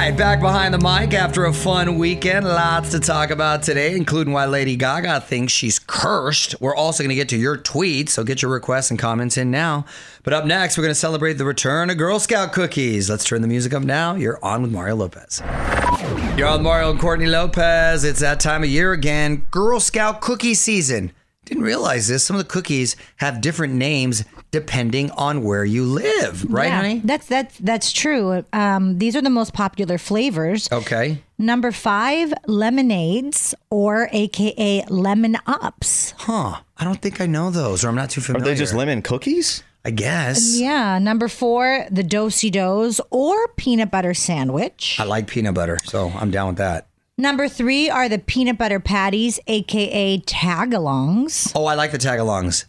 Right, back behind the mic after a fun weekend. Lots to talk about today, including why Lady Gaga thinks she's cursed. We're also going to get to your tweets, so get your requests and comments in now. But up next, we're going to celebrate the return of Girl Scout cookies. Let's turn the music up now. You're on with Mario Lopez. You're on Mario and Courtney Lopez. It's that time of year again. Girl Scout cookie season. Didn't realize this. Some of the cookies have different names depending on where you live, right, Yeah, honey? That's that's that's true. Um, these are the most popular flavors. Okay. Number five, lemonades, or AKA lemon ups. Huh. I don't think I know those, or I'm not too familiar. Are they just lemon cookies? I guess. Yeah. Number four, the do-si dos or peanut butter sandwich. I like peanut butter, so I'm down with that. Number three are the peanut butter patties, AKA tagalongs. Oh, I like the tagalongs.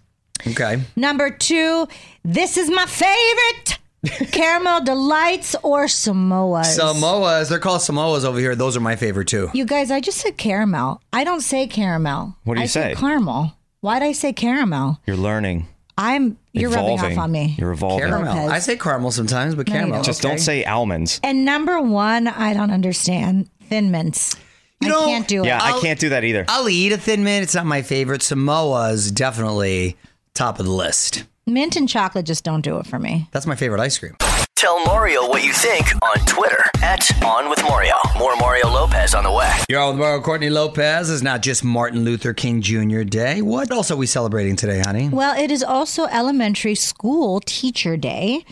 Okay. Number two, this is my favorite. Caramel delights or Samoas. Samoas. They're called Samoas over here. Those are my favorite too. You guys, I just said caramel. I don't say caramel. What do you I say? caramel. Why'd I say caramel? You're learning. I'm. You're rubbing evolving. off on me. You're evolving. Caramel. Lopez. I say caramel sometimes, but caramel. don't. Just okay. don't say almonds. And number one, I don't understand thin mints. You I know- can't do it. Yeah, I I'll- can't do that either. I'll eat a thin mint. It's not my favorite. Samoa's definitely top of the list. Mint and chocolate just don't do it for me. That's my favorite ice cream. Tell Mario what you think on Twitter at On With Mario. More Mario Lopez on the way. You're on with Mario Courtney Lopez. It's not just Martin Luther King Jr. Day. What else are we celebrating today, honey? Well, it is also Elementary School Teacher Day.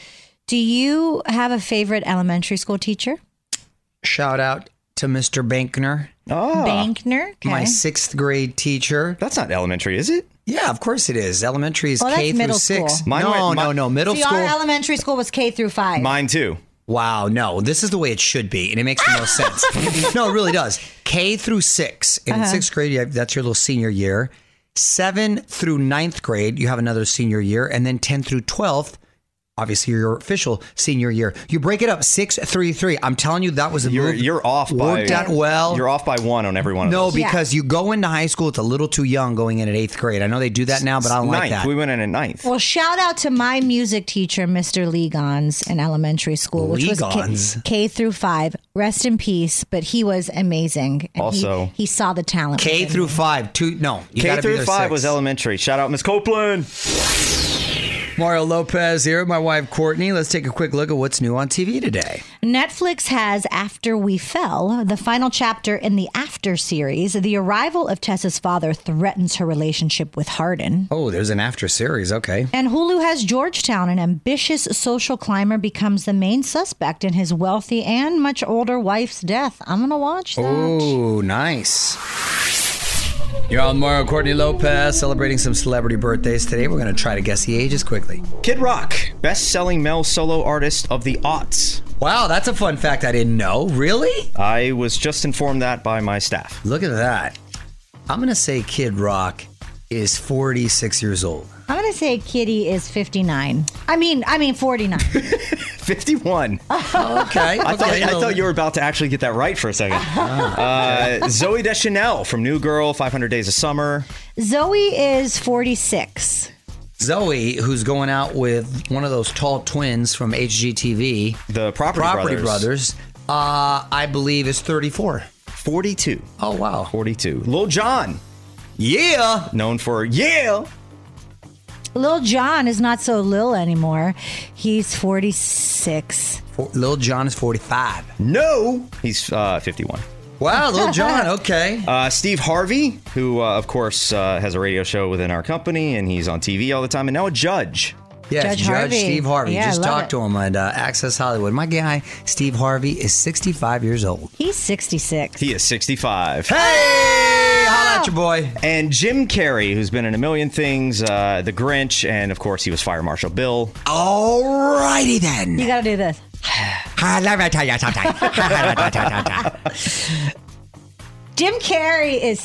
Do you have a favorite elementary school teacher? Shout out to Mr. Bankner, Oh, Bankner. Okay. my sixth grade teacher. that's not elementary, is it? Yeah, of course it is. Elementary is Oh, that's K through middle six. school. Mine no, went- no, mi- no. Middle See, school. our elementary school was K through five. Mine too. Wow, no, this is the way it should be, and it makes the most sense. no, it really does. K through six. And Uh-huh. in sixth grade, you have, that's your little senior year. Seven through ninth grade, you have another senior year. And then 10 through 12th obviously your official senior year. You break it up six three three. I'm telling you, that was a You're move. you're off by worked out well. You're off by one on every one of no, those. because you go into high school, it's a little too young going in at eighth grade. I know they do that now, but I don't ninth. like that. We went in at ninth. Well, shout out to my music teacher, Mr. Legons, in elementary school, which was K, K through five. Rest in peace, but he was amazing. And Also- he, saw the talent. K through me. five. two. No, you K gotta be through there five six. was elementary. Shout out Miss Copeland. Mario Lopez here, my wife Courtney. Let's take a quick look at what's new on TV today. Netflix has After We Fell, the final chapter in the After series. The arrival of Tessa's father threatens her relationship with Hardin. Oh, there's an after series. Okay. And Hulu has Georgetown. An ambitious social climber becomes the main suspect in his wealthy and much older wife's death. I'm going to watch that. Oh, nice. You're on Mario Courtney Lopez celebrating some celebrity birthdays today. We're going to try to guess the ages quickly. Kid Rock, best-selling male solo artist of the aughts. Wow, that's a fun fact I didn't know. Really? I was just informed that by my staff. Look at that. I'm going to say Kid Rock is 46 years old. I'm going to say Kitty is 59. I mean, I mean 49. 51. Okay. I thought, I thought you were about to actually get that right for a second. uh, Zooey Deschanel from New Girl, 500 Days of Summer. Zooey is 46. Zooey, who's going out with one of those tall twins from HGTV, The Property, Property Brothers. Brothers, uh, I believe is 34. 42. Oh, wow. 42. Lil Jon. Yeah. known for Yeah. Lil Jon is not so Lil anymore. He's 46. For, Lil Jon is 45. No. He's uh, 51. Wow, Lil Jon. Okay. Uh, Steve Harvey, who, uh, of course, uh, has a radio show within our company and he's on TV all the time, and now a judge. Yes, Judge Judge, Harvey. Steve Harvey. Yeah, Just love talked it. to him on uh, Access Hollywood. My guy, Steve Harvey, is 65 years old. He's 66. He is 65. Hey, holla at your boy. And Jim Carrey, who's been in a million things, uh, The Grinch, and of course, he was Fire Marshal Bill. Alrighty then. You got to do this. Jim Carrey is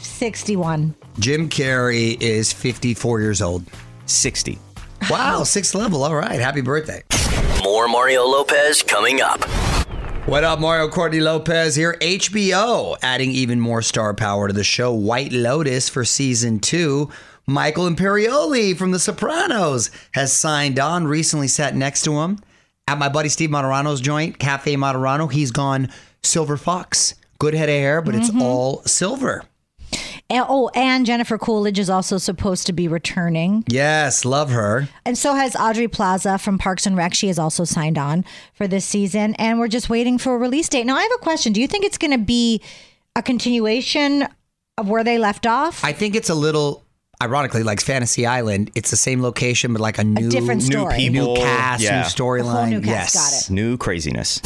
61. Jim Carrey is 54 years old. 60. Wow, sixth level. All right. Happy birthday. More Mario Lopez coming up. What up, Mario Courtney Lopez here. HBO adding even more star power to the show White Lotus for season two. Michael Imperioli from The Sopranos has signed on, recently sat next to him at my buddy Steve Martorano's joint, Cafe Martorano. He's gone Silver Fox. Good head of hair, but it's mm-hmm. all silver. And, oh, and Jennifer Coolidge is also supposed to be returning. Yes, love her. And so has Aubrey Plaza from Parks and Rec. She has also signed on for this season. And we're just waiting for a release date. Now, I have a question. Do you think it's going to be a continuation of where they left off? I think it's a little ironically like Fantasy Island. It's the same location, but like a new different New people. new cast, yeah. new storyline. whole new cast. yes. Got it. New craziness.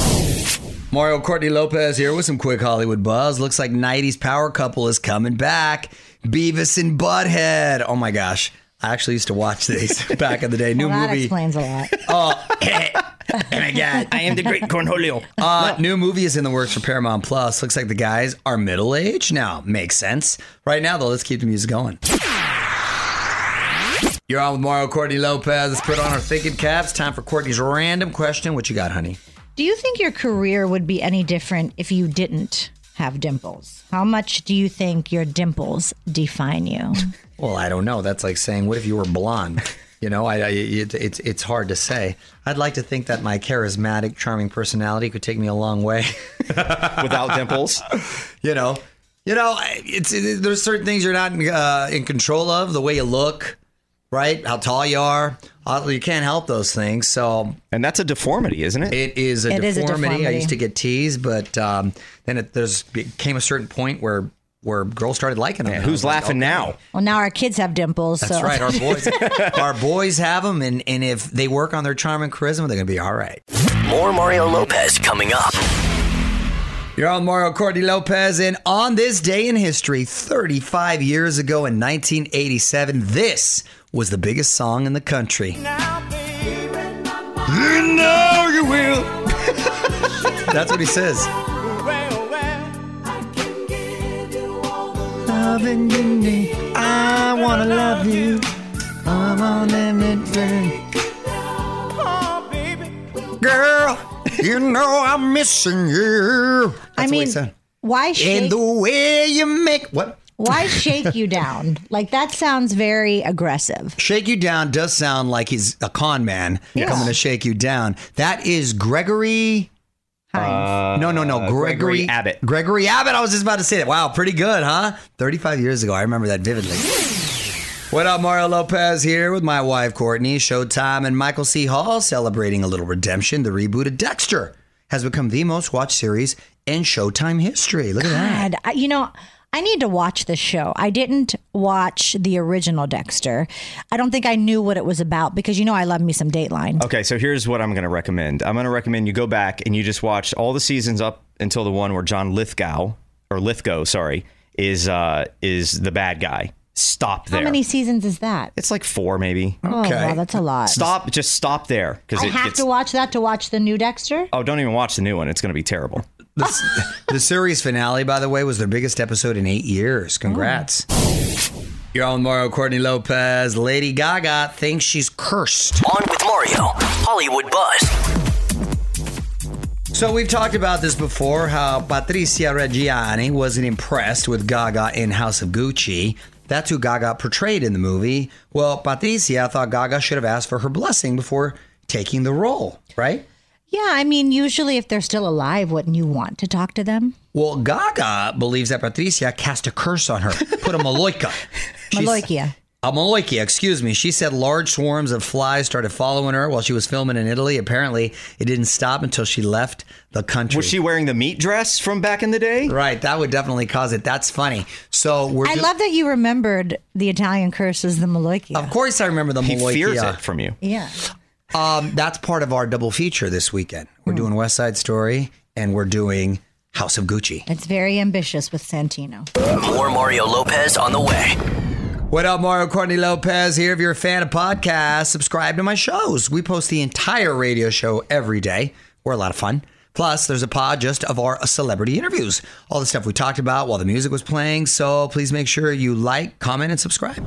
Mario Courtney Lopez here with some quick Hollywood buzz. Looks like 90s power couple is coming back. Beavis and Butthead. Oh my gosh. I actually used to watch these back in the day. New well, that movie. explains a lot. Oh, my God. I am the great Cornholio. Uh, new movie is in the works for Paramount Plus. Looks like the guys are middle aged now. Makes sense. Right now, though, let's keep the music going. You're on with Mario Courtney Lopez. Let's put on our thinking caps. Time for Courtney's random question. What you got, honey? Do you think your career would be any different if you didn't have dimples? How much do you think your dimples define you? Well, I don't know. That's like saying, what if you were blonde? You know, I, I it, it's it's hard to say. I'd like to think that my charismatic, charming personality could take me a long way. Without dimples. you know, you know, it's it, there's certain things you're not uh, in control of. The way you look, right? How tall you are. You can't help those things. So And that's a deformity, isn't it? it is a, It is a deformity. I used to get teased, but um, then it there's became a certain point where where girls started liking them. Yeah, who's was like, laughing okay. now? well, now our kids have dimples. That's so. right. Our boys, our boys have them, and, and if they work on their charm and charisma, they're gonna be all right. More Mario Lopez coming up. You're on Mario Courtney Lopez, and on this day in history, 35 years ago in 1987, this was the biggest song in the country. You know you will. That's what he says. Loving you, I wanna love you. I'm on everything. Girl, you know I'm missing you. That's I what mean, he said. why shake? And the way you make what? Why shake you down? Like that sounds very aggressive. Shake you down does sound like he's a con man coming to shake you down. That is Gregory. Hines. No, no, no. Uh, Gregory, Gregory Abbott. Gregory Abbott. I was just about to say that. Wow, pretty good, huh? 35 years ago. I remember that vividly. What up, Mario Lopez here with my wife, Courtney. Showtime and Michael C. Hall celebrating a little redemption. The reboot of Dexter has become the most watched series in Showtime history. Look at that. I, you know, I need to watch this show. I didn't watch the original Dexter. I don't think I knew what it was about because you know I love me some Dateline. Okay, so here's what I'm going to recommend. I'm going to recommend you go back and you just watch all the seasons up until the one where John Lithgow or Lithgow, sorry, is uh is the bad guy. Stop there. How many seasons is that? It's like four, maybe. Oh, wow, that's a lot. Stop. Just stop there because I it have gets. to watch that to watch the new Dexter. oh, don't even watch the new one. It's going to be terrible. The, the series finale, by the way, was their biggest episode in eight years. Oh. Congrats. You're on Mario Courtney Lopez. Lady Gaga thinks she's cursed. On with Mario, Hollywood Buzz. So we've talked about this before how Patricia Reggiani wasn't impressed with Gaga in House of Gucci. That's who Gaga portrayed in the movie. Well, Patricia thought Gaga should have asked for her blessing before taking the role, right? Yeah, I mean, usually if they're still alive, wouldn't you want to talk to them? Well, Gaga believes that Patricia cast a curse on her, put a maloika. She's- Maloikia. A maloikia, excuse me. She said large swarms of flies started following her while she was filming in Italy. Apparently, it didn't stop until she left the country. Was she wearing the meat dress from back in the day? Right, that would definitely cause it. That's funny. So we're. I ju- love that you remembered the Italian curse as the Maloikia. Of course, I remember the He fears it from you. Yeah. Um, that's part of our double feature this weekend. We're doing West Side Story and we're doing House of Gucci. It's very ambitious with Santino. More Mario Lopez on the way. What up, Mario Courtney Lopez here. If you're a fan of podcasts, subscribe to my shows. We post the entire radio show every day. We're a lot of fun. Plus, there's a pod just of our celebrity interviews, all the stuff we talked about while the music was playing. So please make sure you like, comment, and subscribe.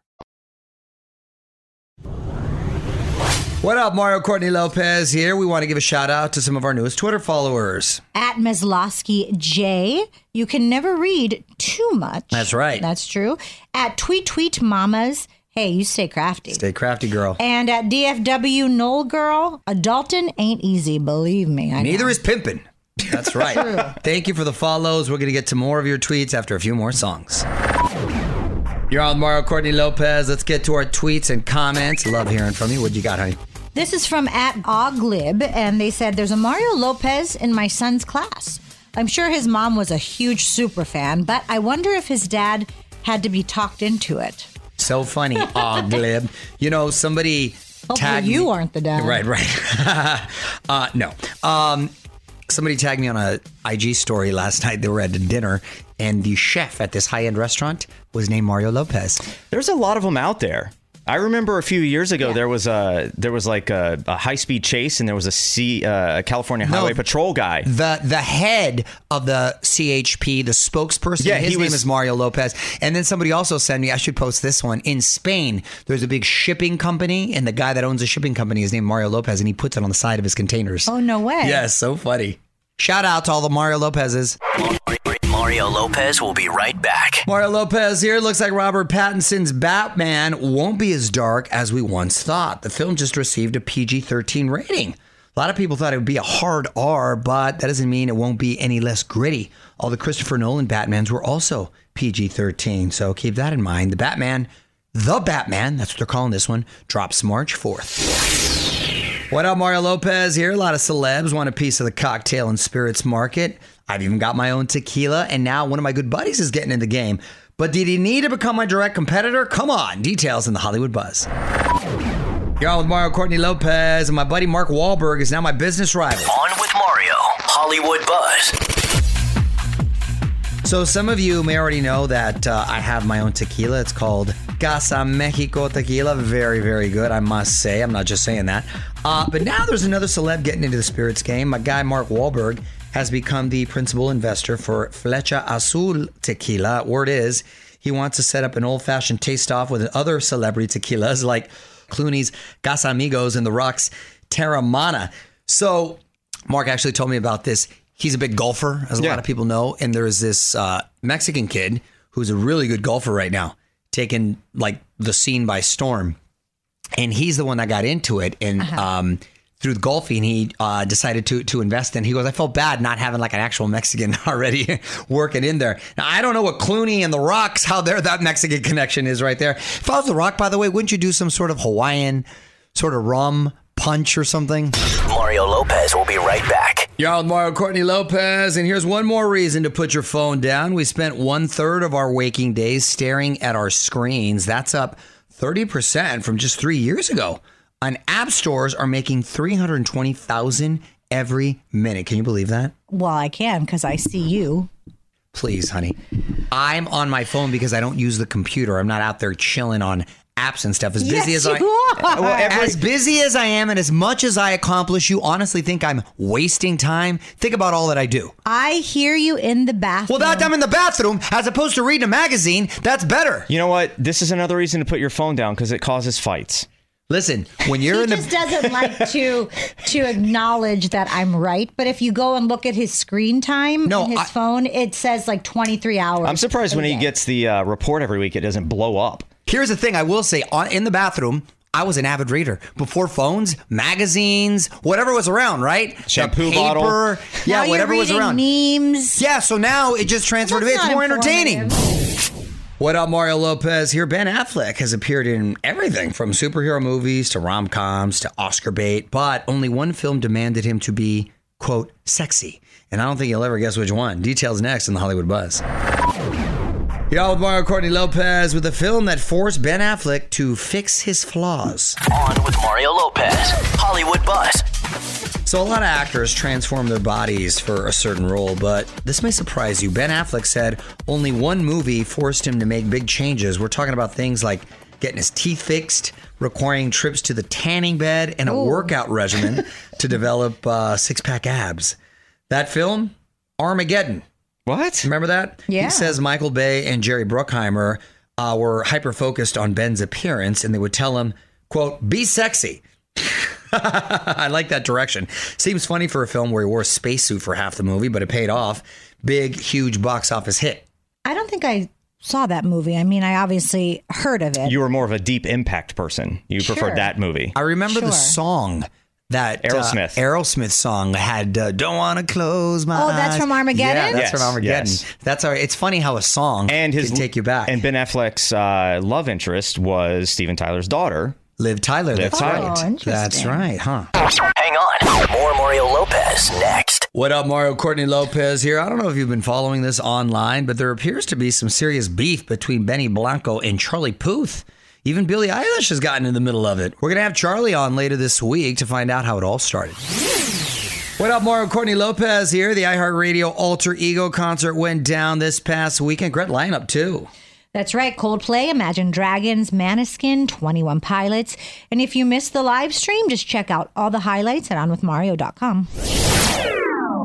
What up, Mario Courtney Lopez here. We want to give a shout out to some of our newest Twitter followers. At Meslowski J, you can never read too much. That's right. That's true. At Tweet Tweet Mamas, hey, you stay crafty. Stay crafty, girl. and at DFW Knoll Girl, adulting ain't easy, believe me. I Neither know. is pimping. That's right. Thank you for the follows. We're going to get to more of your tweets after a few more songs. You're on Mario Courtney Lopez. Let's get to our tweets and comments. Love hearing from you. What you got, honey? This is from at Oglib, and they said there's a Mario Lopez in my son's class. I'm sure his mom was a huge super fan, but I wonder if his dad had to be talked into it. So funny. Oglib. You know, somebody Hopefully tagged you me- aren't the dad. Right, right. uh, no. Um, somebody tagged me on a IG story last night. They were at a dinner, and the chef at this high end restaurant was named Mario Lopez. There's a lot of them out there. I remember a few years ago there was a there was like a, a high speed chase and there was a C uh, a California No. Highway Patrol guy. The the head of the CHP, the spokesperson, Yeah, his he name was- is Mario Lopez. And then somebody also sent me, I should post this one. In Spain, there's a big shipping company, and the guy that owns the shipping company is named Mario Lopez, and he puts it on the side of his containers. Oh, no way. Yes, so funny. Shout out to all the Mario Lopez's. Mario Lopez will be right back. Mario Lopez here. Looks like Robert Pattinson's Batman won't be as dark as we once thought. The film just received a PG 13 rating. A lot of people thought it would be a hard R, but that doesn't mean it won't be any less gritty. All the Christopher Nolan Batmans were also PG 13, so keep that in mind. The Batman, the Batman, that's what they're calling this one, drops March 4th. What up, Mario Lopez here? A lot of celebs want a piece of the cocktail and spirits market. I've even got my own tequila, and now one of my good buddies is getting in the game. But did he need to become my direct competitor? Come on, details in the Hollywood Buzz. You're on with Mario Courtney Lopez, and my buddy Mark Wahlberg is now my business rival. On with Mario, Hollywood Buzz. So some of you may already know that uh, I have my own tequila. It's called Casa Mexico Tequila. Very, very good, I must say. I'm not just saying that. Uh, but now there's another celeb getting into the spirits game. My guy Mark Wahlberg has become the principal investor for Flecha Azul Tequila. Word is he wants to set up an old-fashioned taste-off with other celebrity tequilas like Clooney's Casamigos and The Rock's Teremana. So Mark actually told me about this. He's a big golfer, as a Yeah. lot of people know. And there's this uh, Mexican kid who's a really good golfer right now, taking like the scene by storm. And he's the one that got into it. And um, through the golfing, he uh, decided to to invest in. He goes, I felt bad not having like an actual Mexican already working in there. Now I don't know what Clooney and the Rocks, how their that Mexican connection is right there. If I was the Rock, by the way, wouldn't you do some sort of Hawaiian sort of rum punch or something? Mario Lopez will be right back. Y'all with Mario Courtney Lopez, and here's one more reason to put your phone down. We spent one third of our waking days staring at our screens. That's up 30% from just three years ago. And app stores are making 320,000 every minute. Can you believe that? Well, I can because I see you. Please, honey. I'm on my phone because I don't use the computer. I'm not out there chilling on apps and stuff. As busy Yes, as I you are. Well, as busy as I am and as much as I accomplish, you honestly think I'm wasting time? Think about all that I do. I hear you in the bathroom. Well, that I'm in the bathroom as opposed to reading a magazine. That's better. You know what? This is another reason to put your phone down because it causes fights. Listen, when you're he in the He just doesn't like to to acknowledge that I'm right. But if you go and look at his screen time No, on his I- phone, it says like 23 hours. I'm surprised a when he gets the uh, report every week, it doesn't blow up. Here's the thing I will say on, in the bathroom, I was an avid reader. Before phones, magazines, whatever was around, right? The Shampoo bottle. Yeah, now whatever you're was around. memes. Yeah, so now it just transferred to That's It's more entertaining. What up, Mario Lopez? Here, Ben Affleck has appeared in everything from superhero movies to rom coms to Oscar bait, but only one film demanded him to be, quote, sexy. And I don't think you'll ever guess which one. Details next in the Hollywood Buzz. Y'all with Mario Courtney Lopez with a film that forced Ben Affleck to fix his flaws. On with Mario Lopez, Hollywood Buzz. So, a lot of actors transform their bodies for a certain role, but this may surprise you. Ben Affleck said only one movie forced him to make big changes. We're talking about things like getting his teeth fixed, requiring trips to the tanning bed, and a workout regimen to develop uh, six pack abs. That film, Armageddon. What? Remember that? Yeah. He says Michael Bay and Jerry Bruckheimer uh, were hyper focused on Ben's appearance, and they would tell him, "quote Be sexy." I like that direction. Seems funny for a film where he wore a spacesuit for half the movie, but it paid off. Big, huge box office hit. I don't think I saw that movie. I mean, I obviously heard of it. You were more of a deep impact person. You Sure. preferred that movie. I remember the song that uh, Aerosmith. Aerosmith song had uh, "Don't Want to Close My Oh, Eyes." that's from Armageddon? Yeah, that's Yes, from Armageddon. yes. That's all right. It's funny how a song And his can take you back. And Ben Affleck's uh, love interest was Steven Tyler's daughter. Liv Tyler. Liv that's Tyler. right. Oh. That's right, huh? Hang on. More Mario Lopez next. What up, Mario Courtney Lopez here. I don't know if you've been following this online, but there appears to be some serious beef between Benny Blanco and Charlie Puth. Even Billie Eilish has gotten in the middle of it. We're going to have Charlie on later this week to find out how it all started. What up, Mario Courtney Lopez here. The iHeartRadio Alter Ego concert went down this past weekend. Great lineup, too. That's right. Coldplay, Imagine Dragons, Måneskin, 21 Pilots. And if you missed the live stream, just check out all the highlights at onwithmario.com.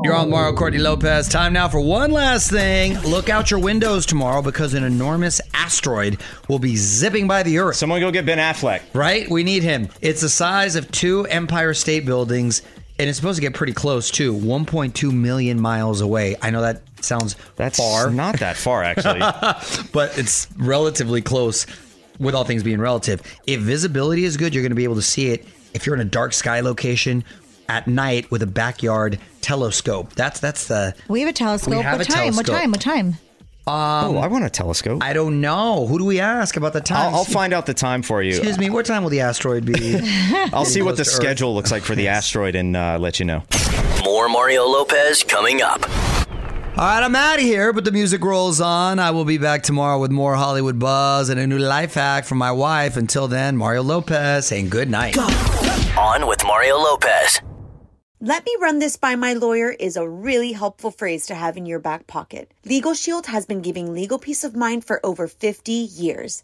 You're on Mario Courtney Lopez. Time now for one last thing. Look out your windows tomorrow because an enormous asteroid will be zipping by the Earth. Someone go get Ben Affleck. Right? We need him. It's the size of two Empire State Buildings, and it's supposed to get pretty close too. 1.2 million miles away. I know that sounds That's far, not that far, actually. but it's relatively close. With all things being relative, if visibility is good, you're going to be able to see it. If you're in a dark sky location at night with a backyard telescope, that's that's the. We have a telescope. We have what a time? What telescope. time? What time? oh, I want a telescope. I don't know. Who do we ask about the time? I'll, I'll find out the time for you. Excuse me. What time will the asteroid be? I'll see what the close to Earth. schedule looks like for the asteroid and uh, let you know. More Mario Lopez coming up. All right, I'm out of here, but the music rolls on. I will be back tomorrow with more Hollywood buzz and a new life hack from my wife. Until then, Mario Lopez saying good night. On with Mario Lopez. Let me run this by my lawyer is a really helpful phrase to have in your back pocket. Legal Shield has been giving legal peace of mind for over 50 years.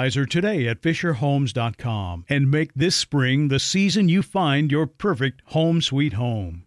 advisor today at FisherHomes.com and make this spring the season you find your perfect home sweet home.